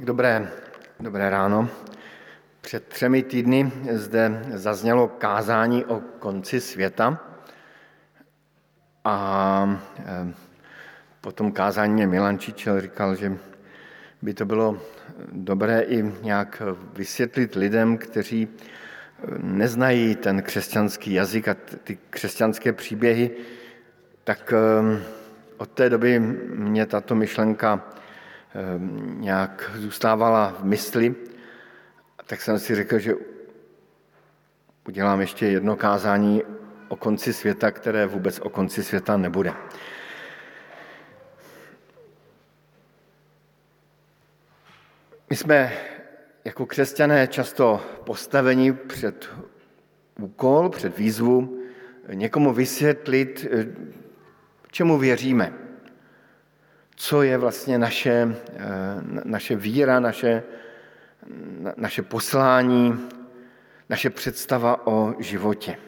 Dobré, dobré ráno. Před třemi týdny zde zaznělo kázání o konci světa a eh, po tom kázání mě Milan Čičel říkal, že by to bylo dobré i nějak vysvětlit lidem, kteří neznají ten křesťanský jazyk a ty křesťanské příběhy, tak eh, od té doby mě tato myšlenka nějak zůstávala v mysli, tak jsem si řekl, že udělám ještě jedno kázání o konci světa, které vůbec o konci světa nebude. My jsme jako křesťané často postaveni před úkol, před výzvu někomu vysvětlit, čemu věříme co je vlastně naše, eh, naše víra, naše, naše poslání, naše představa o životě.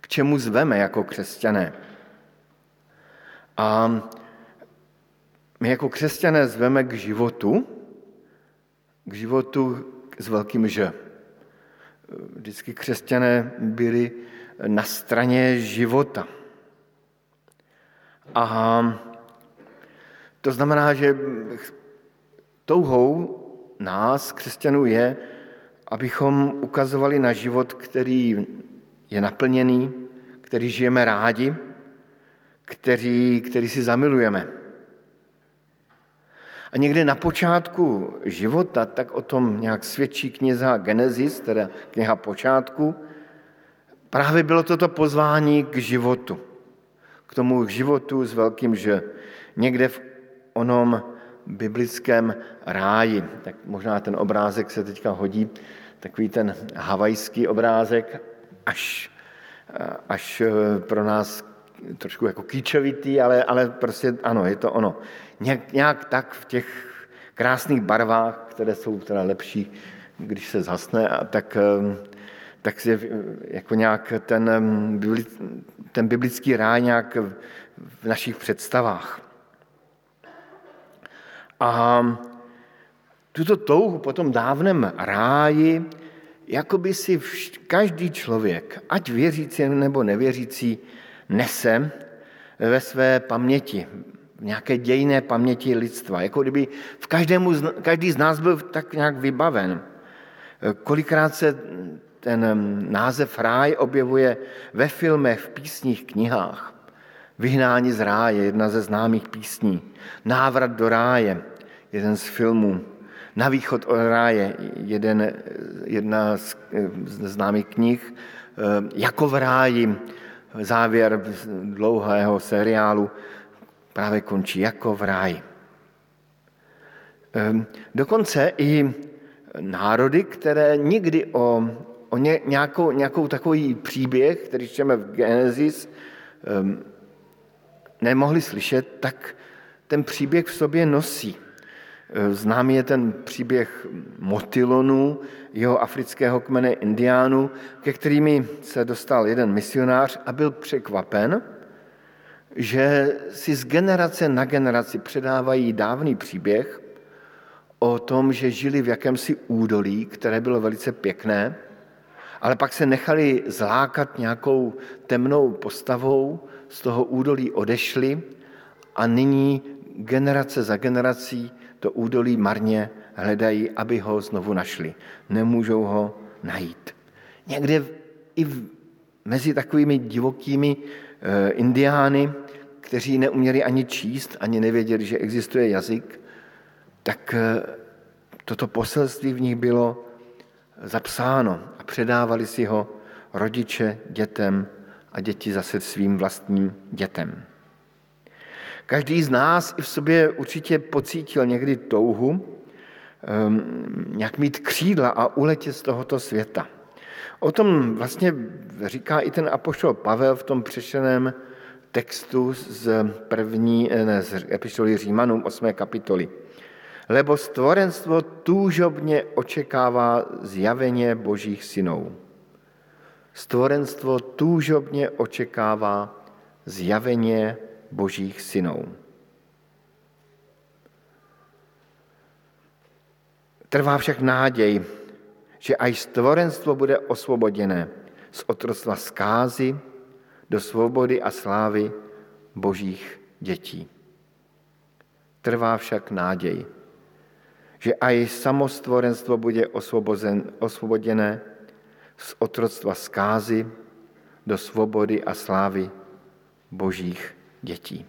K čemu zveme jako křesťané? A my jako křesťané zveme k životu, k životu s velkým Ž. Vždycky křesťané byli na straně života. A to znamená, že touhou nás, křesťanů, je, abychom ukazovali na život, který je naplněný, který žijeme rádi, který, který si zamilujeme. A někdy na počátku života, tak o tom nějak svědčí kniha Genesis, teda kniha počátku, právě bylo toto pozvání k životu. K tomu životu s velkým že. Někde v onom biblickém ráji. Tak možná ten obrázek se teďka hodí, takový ten havajský obrázek, až, až pro nás trošku jako kýčovitý, ale, ale prostě ano, je to ono. Nějak, nějak tak v těch krásných barvách, které jsou teda lepší, když se zhasne, a tak, tak je jako nějak ten, ten biblický ráj nějak v našich představách. A tuto touhu po tom dávném ráji, jako by si každý člověk, ať věřící nebo nevěřící, nese ve své paměti, v nějaké dějné paměti lidstva. Jako kdyby v každému, každý z nás byl tak nějak vybaven. Kolikrát se ten název ráj objevuje ve filmech, v písních, knihách. Vyhnání z ráje, jedna ze známých písní. Návrat do ráje, jeden z filmů. Na východ od ráje, jeden, jedna z, známých knih, eh, jako v ráji, závěr dlouhého seriálu právě končí jako v ráji. Ehm, dokonce i národy, které nikdy o, o ně, nějakou, nějakou takový příběh, který čteme v Genesis, ehm, nemohli slyšet, tak ten příběh v sobě nosí. Známý je ten příběh Motilonu, jeho afrického kmene indiánů, ke kterými se dostal jeden misionář a byl překvapen, že si z generace na generaci předávají dávný příběh o tom, že žili v jakémsi údolí, které bylo velice pěkné, ale pak se nechali zlákat nějakou temnou postavou, z toho údolí odešli a nyní generace za generací to údolí marně hledají, aby ho znovu našli. Nemůžou ho najít. Někde i mezi takovými divokými e, indiány, kteří neuměli ani číst, ani nevěděli, že existuje jazyk, tak e, toto poselství v nich bylo zapsáno a předávali si ho rodiče dětem a děti zase svým vlastním dětem. Každý z nás i v sobě určitě pocítil někdy touhu nějak mít křídla a uletět z tohoto světa. O tom vlastně říká i ten apoštol Pavel v tom přešeném textu z první, ne, z epištoly Římanům 8. kapitoly. Lebo stvorenstvo túžobně očekává zjaveně božích synů. Stvorenstvo túžobně očekává zjaveně božích synů. Trvá však nádej, že až stvorenstvo bude osvoboděné z otroctva zkázy do svobody a slávy božích dětí. Trvá však náděj, že aj samostvorenstvo bude osvobozen, osvoboděné z otroctva zkázy do svobody a slávy božích dětí.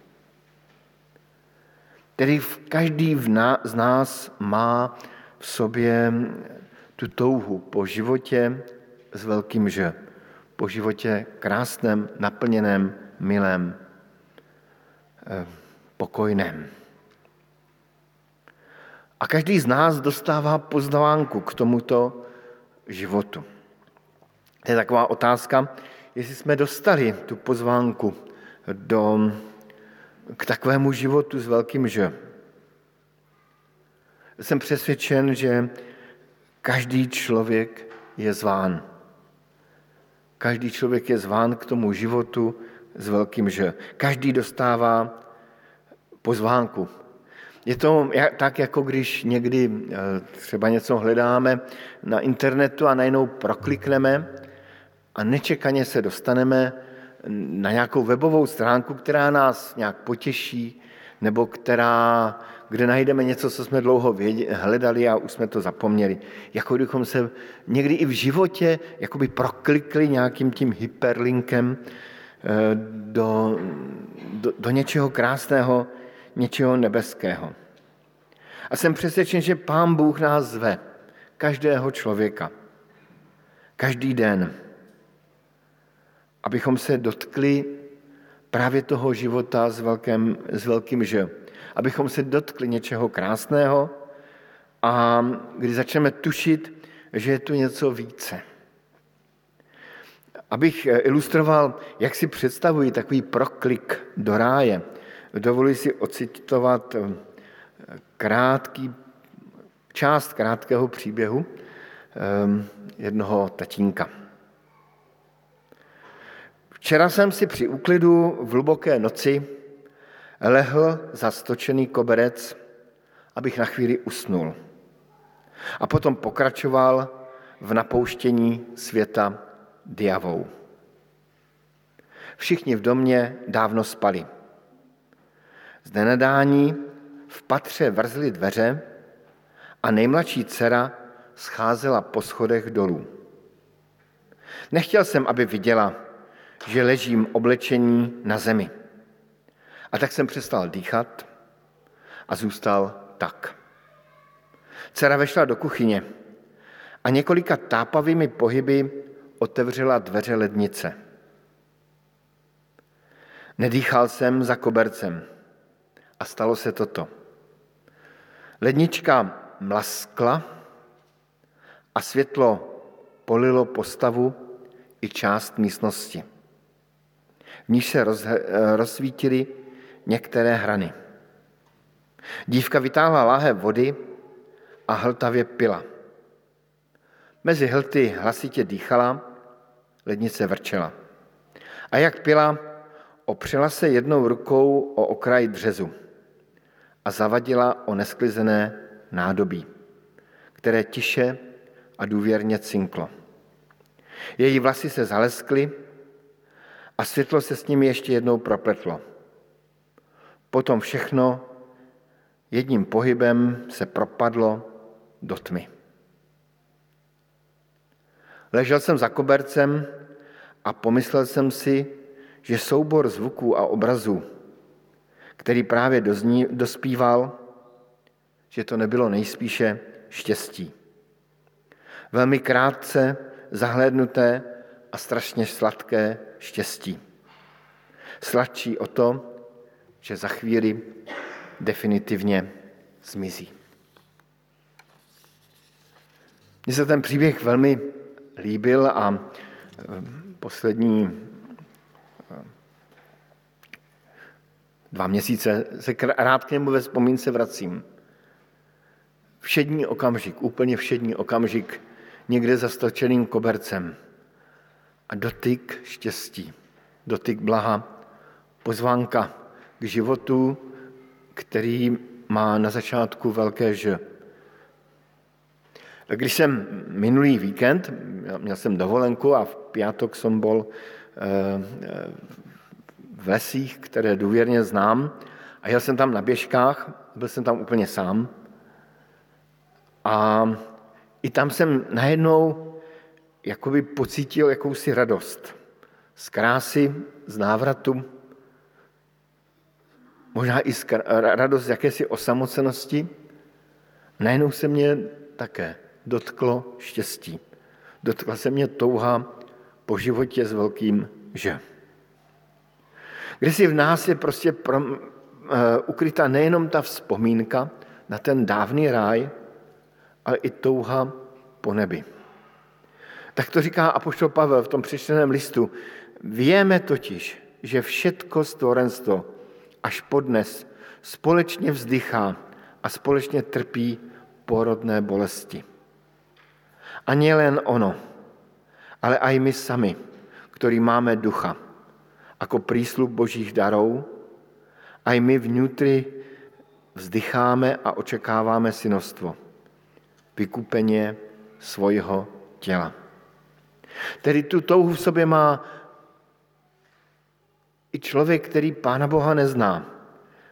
Tedy každý z nás má v sobě tu touhu po životě s velkým Ž, po životě krásném, naplněném, milém, eh, pokojném. A každý z nás dostává pozvánku k tomuto životu. To je taková otázka, jestli jsme dostali tu pozvánku do, k takovému životu s velkým Ž. Jsem přesvědčen, že každý člověk je zván. Každý člověk je zván k tomu životu s velkým Ž. Každý dostává pozvánku. Je to tak, jako když někdy eh, třeba něco hledáme na internetu a najednou proklikneme a nečekaně se dostaneme na nějakou webovou stránku, která nás nějak potěší, nebo která, kde najdeme něco, co jsme dlouho hledali a už jsme to zapomněli. Jako kdybychom se někdy i v životě jakoby proklikli nějakým tím hyperlinkem eh, do, do, do něčeho krásného, něčeho nebeského. A jsem přesvědčen, že Pán Bůh nás zve, každého člověka, každý den, abychom se dotkli právě toho života s, velkým, s velkým Ž. Abychom se dotkli něčeho krásného a kdy začneme tušit, že je tu něco více. Abych ilustroval, jak si představuji takový proklik do ráje, dovoluji si ocitovat eh, krátký, část krátkého příběhu eh, jednoho tatínka. Včera jsem si při úklidu v hluboké noci lehl za stočený koberec, abych na chvíli usnul. A potom pokračoval v napouštění světa diavou. Všichni v domě dávno spali. Z nenadání v patře vrzly dveře a nejmladší dcera scházela po schodech dolů. Nechtěl jsem, aby viděla, že ležím oblečení na zemi. A tak jsem přestal dýchat a zůstal tak. Dcera vešla do kuchyně a několika tápavými pohyby otevřela dveře lednice. Nedýchal jsem za kobercem a stalo se toto. Lednička mlaskla a světlo polilo postavu i část místnosti v níž se roz, rozsvítily některé hrany. Dívka vytáhla láhev vody a hltavě pila. Mezi hlty hlasitě dýchala, lednice vrčela. A jak pila, opřela se jednou rukou o okraj dřezu a zavadila o nesklizené nádobí, které tiše a důvěrně cinklo. Její vlasy se zaleskly a světlo se s nimi ještě jednou propletlo. Potom všechno jedním pohybem se propadlo do tmy. Ležel jsem za kobercem a pomyslel jsem si, že soubor zvuků a obrazů, který právě dozní, dospíval, že to nebylo nejspíše štěstí. Velmi krátce zahlédnuté a strašně sladké štěstí. Sladčí o to, že za chvíli definitivně zmizí. Mně se ten příběh velmi líbil a e, poslední e, dva měsíce se rád k němu ve vzpomínce vracím. Všední okamžik, úplně všední okamžik, někde za stočeným kobercem a dotyk štěstí, dotyk blaha, pozvánka k životu, který má na začátku velké Ž. Když jsem minulý víkend, měl jsem dovolenku a v pátek jsem byl v lesích, které důvěrně znám a jel jsem tam na běžkách, byl jsem tam úplně sám a i tam jsem najednou jakoby pocítil jakousi radost z krásy, z návratu, možná i z radost z jakési osamocenosti. Najednou se mě také dotklo štěstí. Dotkla se mě touha po životě s velkým že. Když si v nás je prostě pro, uh, ukryta nejenom ta vzpomínka na ten dávný ráj, ale i touha po nebi. Tak to říká apoštol Pavel v tom přečteném listu. Víme totiž, že všetko stvorenstvo až podnes společně vzdychá a společně trpí porodné bolesti. A len ono, ale aj my sami, ktorí máme ducha, ako prísľub Božích darov, aj my vnútri vzdycháme a očekáváme synostvo, vykupenie svojho těla. Tedy tu touhu v sobě má i člověk, který Pána Boha nezná.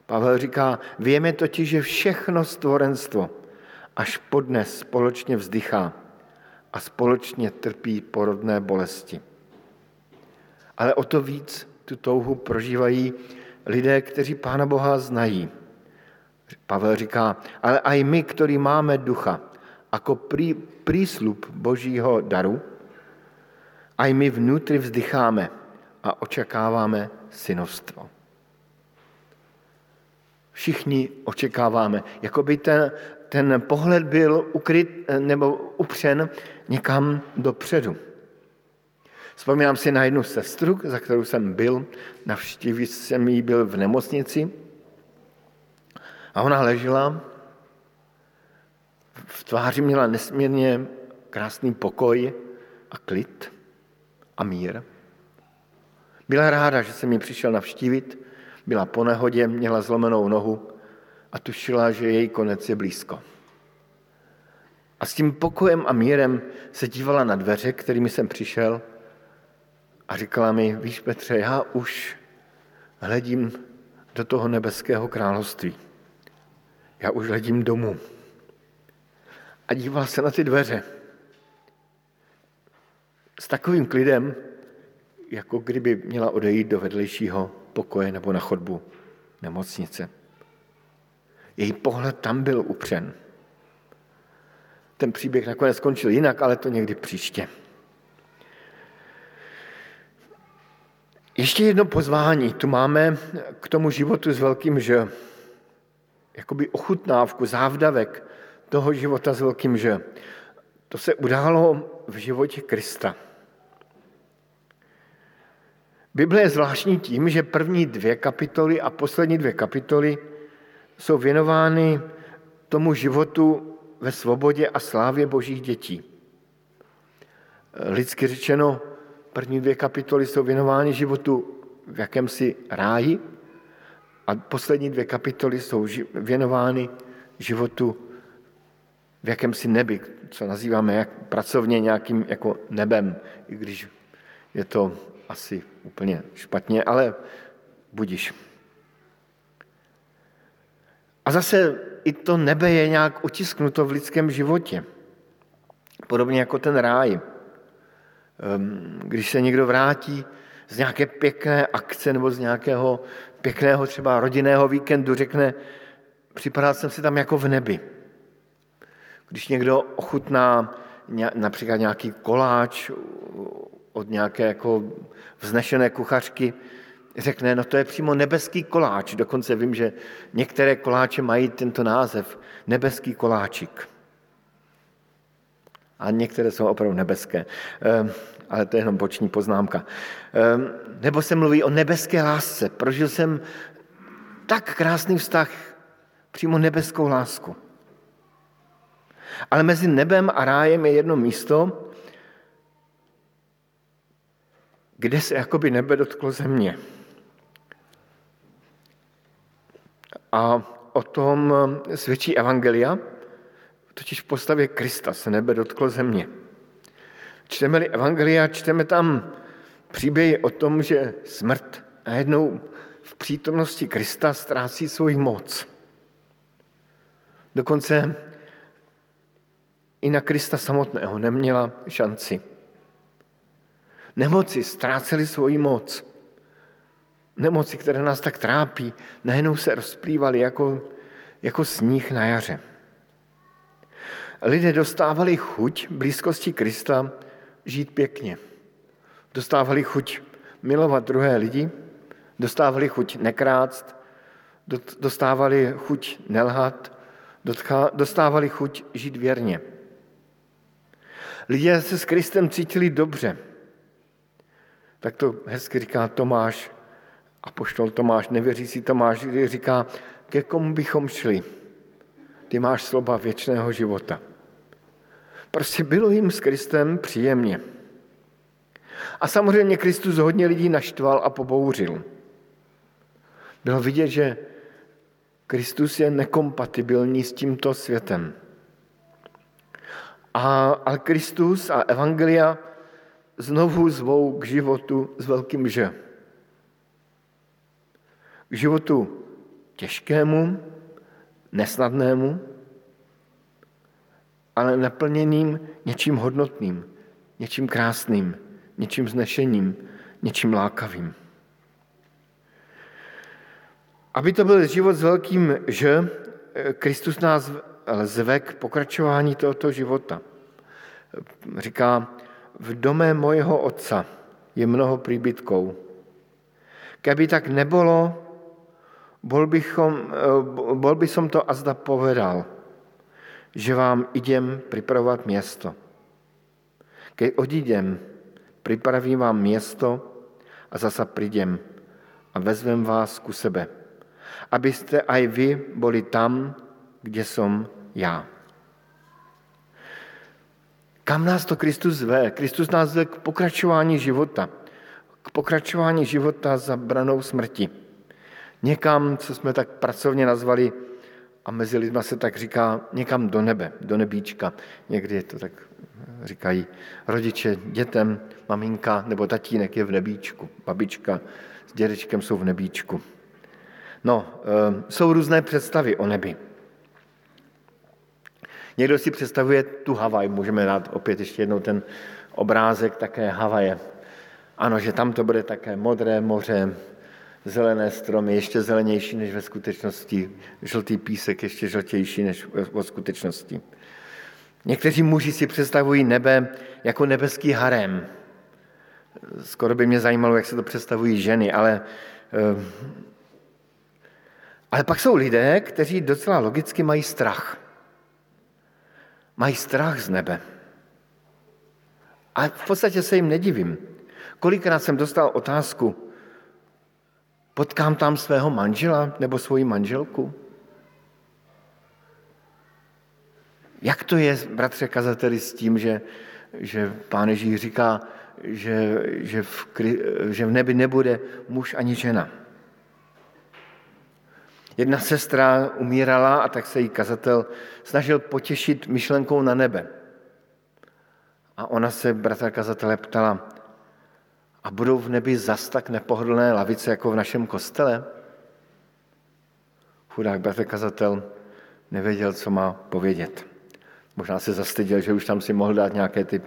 Pavel říká, víme totiž, že všechno stvorenstvo až podnes společně vzdychá a společně trpí porodné bolesti. Ale o to víc tu touhu prožívají lidé, kteří Pána Boha znají. Pavel říká, ale i my, ktorí máme ducha, jako prí, prísľub Božího daru, aj my vnútri vzdycháme a očekáváme synovstvo. Všichni očekáváme, jako by ten, ten pohled byl ukryt nebo upřen někam dopředu. Vzpomínám si na jednu sestru, za kterou jsem byl, navštívit jsem jí byl v nemocnici a ona ležela, v tváři měla nesmírně krásný pokoj a klid a mír. Byla ráda, že jsem ji přišel navštívit, byla po nehodě, měla zlomenou nohu a tušila, že její konec je blízko. A s tím pokojem a mírem se dívala na dveře, kterými jsem přišel a říkala mi, víš Petře, já už hledím do toho nebeského království. Já už hledím domů. A dívala se na ty dveře. S takovým klidem, jako kdyby měla odejít do vedlejšího pokoje nebo na chodbu nemocnice. Její pohled tam byl upřen. Ten příběh nakonec skončil jinak, ale to někdy příště. Ještě jedno pozvání tu máme k tomu životu s velkým že. Jakoby ochutnávku, závdavek toho života s velkým že. To se událo v životě Krista. Bible je zvláštní tím, že první dvě kapitoly a poslední dvě kapitoly jsou věnovány tomu životu ve svobodě a slávě božích dětí. Lidsky řečeno, První dvě kapitoly jsou věnovány životu v jakémsi ráji a poslední dvě kapitoly jsou věnovány životu v jakémsi nebi, co nazýváme jak pracovně nějakým jako nebem, i když je to asi úplně špatně, ale budiš. A zase i to nebe je nějak utisknuto v lidském životě. Podobně jako ten ráj. Ehm, když se někdo vrátí z nějaké pěkné akce nebo z nějakého pěkného třeba rodinného víkendu, řekne, připadal jsem si tam jako v nebi. Když někdo ochutná například nějaký koláč od nějaké jako vznešené kuchařky, řekne, no to je přímo nebeský koláč. Dokonce vím, že některé koláče mají tento název, nebeský koláčik a některé jsou opravdu nebeské, ehm, ale to je jenom boční poznámka. Ehm, nebo se mluví o nebeské lásce. Prožil jsem tak krásný vztah, přímo nebeskou lásku. Ale mezi nebem a rájem je jedno místo, kde se jakoby nebe dotklo země. A o tom svědčí Evangelia, totiž v postavě Krista se nebe dotklo země. Čteme-li Evangelia, čteme tam příběhy o tom, že smrt najednou v přítomnosti Krista ztrácí svoji moc. Dokonce i na Krista samotného neměla šanci. Nemoci ztrácely svoji moc. Nemoci, které nás tak trápí, najednou se rozplývaly jako, jako sníh na jaře. Lidé dostávali chuť blízkosti Krista žít pěkně. Dostávali chuť milovat druhé lidi, dostávali chuť nekrást, dostávali chuť nelhat, dostávali chuť žít věrně. Lidé se s Kristem cítili dobře. Tak to hezky říká Tomáš, a poštol Tomáš, nevěřící Tomáš, kdy říká, ke komu bychom šli? Ty máš slova věčného života. Prostě bylo jim s Kristem příjemně. A samozřejmě Kristus hodně lidí naštval a pobouřil. Bylo vidět, že Kristus je nekompatibilní s tímto světem. A, a Kristus a Evangelia znovu zvou k životu s velkým že. K životu těžkému, nesnadnému, ale naplněným něčím hodnotným, něčím krásným, něčím znešením, něčím lákavým. Aby to byl život s velkým že, Kristus nás zve k pokračování tohoto života. Říká, v dome mojeho otca je mnoho příbytků. Keby tak nebylo, bol, bychom, bol by som to azda povedal, že vám idem připravovat město. Keď odídem, připravím vám město a zasa přijdem a vezmem vás ku sebe, abyste aj vy boli tam, kde som já. Kam nás to Kristus zve? Kristus nás zve k pokračování života. K pokračování života za branou smrti. Někam, co jsme tak pracovně nazvali, a mezi lidma se tak říká, někam do nebe, do nebíčka. Někdy to tak říkají rodiče dětem, maminka nebo tatínek je v nebíčku, babička s dědečkem jsou v nebíčku. No, eh, jsou různé představy o nebi. Někdo si představuje tu Havaj, můžeme dát opět ještě jednou ten obrázek také Havaje. Ano, že tam to bude také modré moře, zelené stromy, ještě zelenější než ve skutečnosti, žltý písek ještě žltější než ve skutečnosti. Někteří muži si představují nebe jako nebeský harem. Skoro by mě zajímalo, jak se to představují ženy, ale, eh, ale pak jsou lidé, kteří docela logicky mají strach mají strach z nebe. A v podstatě se jim nedivím. Kolikrát jsem dostal otázku, potkám tam svého manžela nebo svoji manželku? Jak to je, bratře kazateli, s tím, že, že pán Ježíš říká, že, že, v, že v nebi nebude muž ani žena? Jedna sestra umírala a tak se jí kazatel snažil potěšit myšlenkou na nebe. A ona se bratra kazatele ptala, a budou v nebi zas tak nepohodlné lavice jako v našem kostele? Chudák bratr kazatel nevěděl, co má povědět. Možná se zastyděl, že už tam si mohl dát nějaké ty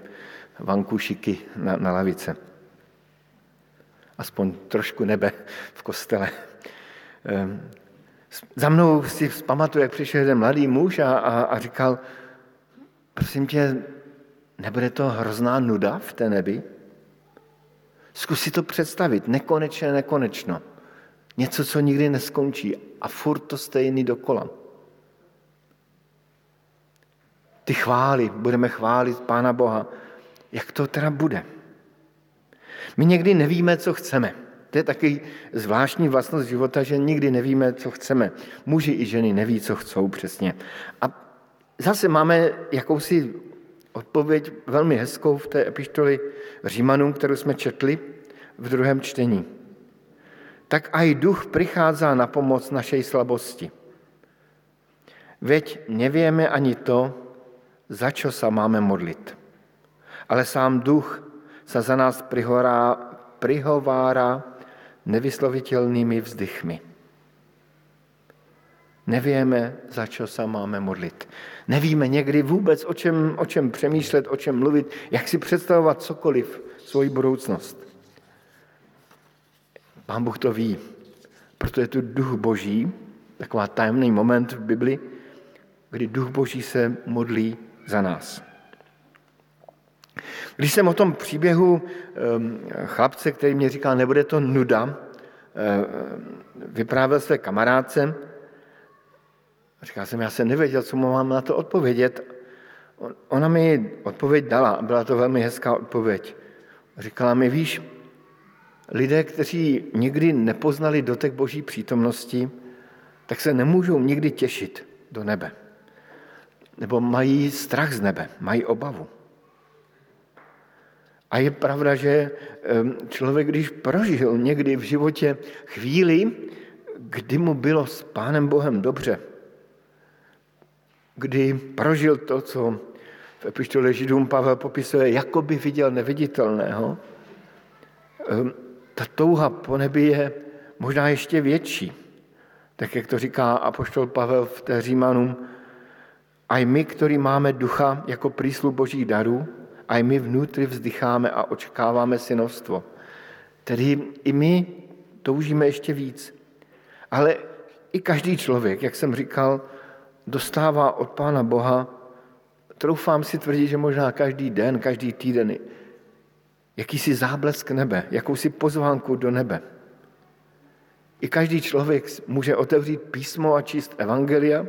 vankušiky na, na lavice. Aspoň trošku nebe v kostele. Ehm, za mnou si pamatuju, jak přišel jeden mladý muž a, a, a říkal, prosím tě, nebude to hrozná nuda v té nebi? Zkus si to představit, nekonečně, nekonečno. Něco, co nikdy neskončí a furt to stejný dokola. Ty chvály, budeme chválit Pána Boha. Jak to teda bude? My někdy nevíme, co chceme. To je taky zvláštní vlastnost života, že nikdy nevíme, co chceme. Muži i ženy neví, co chcou přesně. A zase máme jakousi odpověď velmi hezkou v té epištoli Římanům, kterou jsme četli v druhém čtení. Tak aj duch přichází na pomoc našej slabosti. Veď nevieme ani to, za čo sa máme modlit. Ale sám duch sa za nás prihovára nevyslovitelnými vzdychmi. Nevíme, za čo sa máme modlit. Nevíme někdy vůbec, o čem, o čem přemýšlet, o čem mluvit, jak si představovat cokoliv, svoji budoucnost. Pán Bůh to ví, proto je tu duch boží, taková tajemný moment v Bibli, kdy duch boží se modlí za nás. Když jsem o tom příběhu chlapce, který mě říkal, nebude to nuda, vyprávěl své kamarádce, říkal jsem, já jsem nevěděl, co mu mám na to odpovědět. Ona mi odpověď dala, byla to velmi hezká odpověď. Říkala mi, víš, lidé, kteří nikdy nepoznali dotek boží přítomnosti, tak se nemůžou nikdy těšit do nebe. Nebo mají strach z nebe, mají obavu. A je pravda, že člověk, když prožil někdy v životě chvíli, kdy mu bylo s Pánem Bohem dobře, kdy prožil to, co v epištole Židům Pavel popisuje, jako by viděl neviditelného, ta touha po nebi je možná ještě větší. Tak jak to říká apoštol Pavel v té Římanům, a my, který máme ducha jako príslu božích darů, a my vnútri vzdycháme a očekáváme synovstvo. Tedy i my toužíme ještě víc. Ale i každý člověk, jak jsem říkal, dostává od Pána Boha, troufám si tvrdit, že možná každý den, každý týden, jakýsi záblesk nebe, jakousi pozvánku do nebe. I každý člověk může otevřít písmo a číst evangelia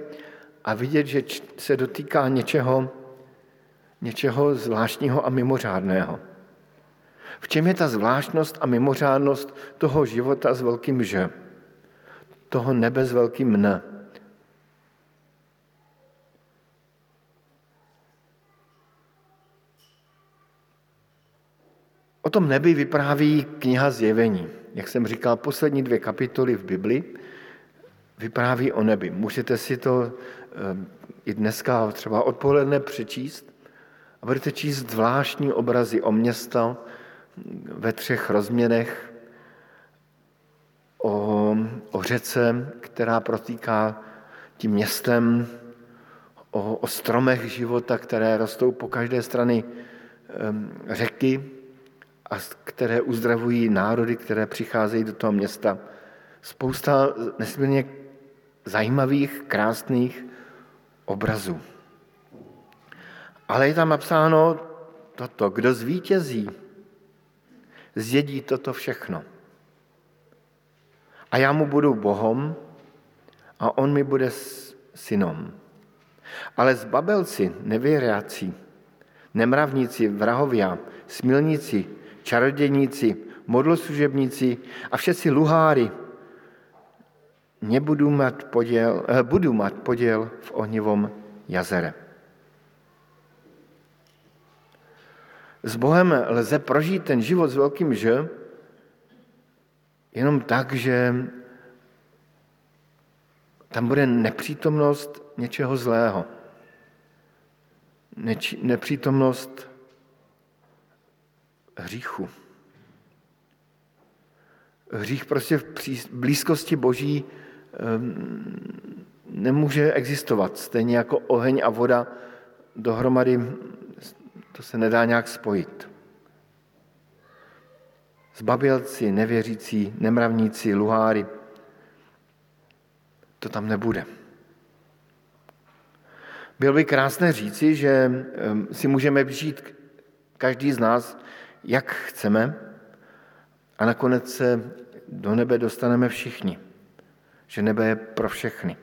a vidět, že se dotýká něčeho, něčeho zvláštního a mimořádného. V čem je ta zvláštnost a mimořádnost toho života s velkým že? Toho nebe s velkým ne. O tom nebi vypráví kniha Zjevení. Jak jsem říkal, poslední dvě kapitoly v Bibli vypráví o nebi. Můžete si to eh, i dneska třeba odpoledne přečíst budete číst zvláštní obrazy o města ve třech rozměrech, o, o řece, která protýká tím městem, o, o stromech života, které rostou po každé strany řeky a které uzdravují národy, které přicházejí do toho města. Spousta nesmírně zajímavých, krásných obrazů. Ale je tam napsáno toto, kdo zvítězí, zjedí toto všechno. A já mu budu Bohom a on mi bude synom. Ale zbabelci, nevěřáci, nemravníci, vrahovia, smilníci, čarodějníci, modloslužebníci a všetci luháry nebudu mít poděl, eh, budu mít poděl v ohnivom jazere. S Bohem lze prožít ten život s velkým Ž jenom tak, že tam bude nepřítomnost něčeho zlého. Neč, nepřítomnost hříchu. Hřích prostě v blízkosti Boží um, nemůže existovat. Stejně jako oheň a voda dohromady to se nedá nějak spojit. Zbabělci, nevěřící, nemravníci, luháry, to tam nebude. Bylo by krásné říci, že si můžeme žít každý z nás, jak chceme, a nakonec se do nebe dostaneme všichni. Že nebe je pro všechny.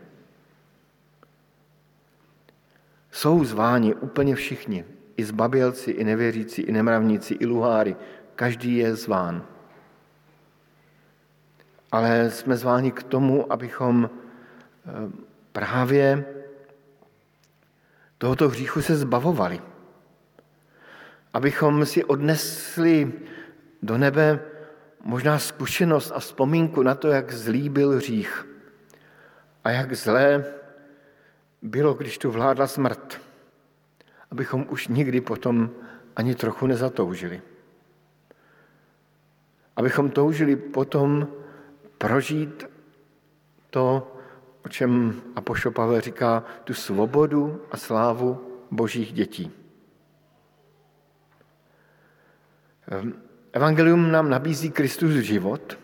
Jsou zváni úplně všichni, i zbabělci, i nevěřící, i nemravníci, i luháry. Každý je zván. Ale jsme zváni k tomu, abychom eh, právě tohoto hříchu se zbavovali. Abychom si odnesli do nebe možná zkušenost a vzpomínku na to, jak zlý byl hřích a jak zlé bylo, když tu vládla smrt. Abychom už nikdy potom ani trochu nezatoužili. Abychom toužili potom prožít to, o čem Apoštol Pavel říká, tu svobodu a slávu božích dětí. Ehm, evangelium nám nabízí Kristus život.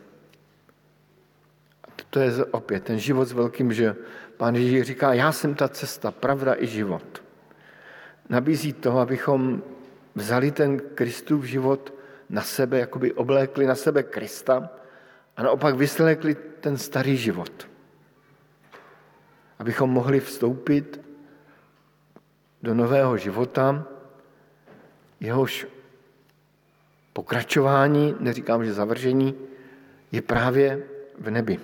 To je opět ten život s velkým, že pán Ježíš říká, já jsem ta cesta, pravda i život. Nabízí to, abychom vzali ten Kristův život na sebe, jakoby oblékli na sebe Krista a naopak vyslekli ten starý život abychom mohli vstoupit do nového života, jehož pokračování, neříkám, že zavržení, je právě v nebi.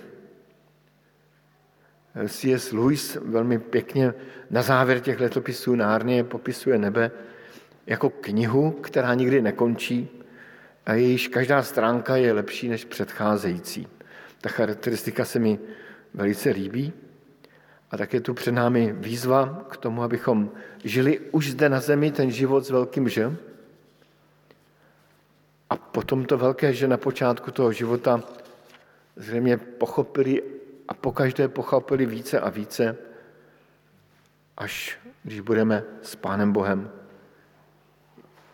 C.S. Lewis velmi pěkně na závěr těch letopisů Nárnie popisuje nebe jako knihu, která nikdy nekončí a jejíž každá stránka je lepší než předcházející. Ta charakteristika se mi velice líbí. A tak je tu před námi výzva k tomu, abychom žili už zde na zemi ten život s velkým že. A potom to velké že na počátku toho života zřejmě pochopili a pokaždé pochopili více a více, až když budeme s Pánem Bohem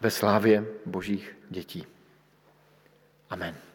ve slávě božích dětí. Amen.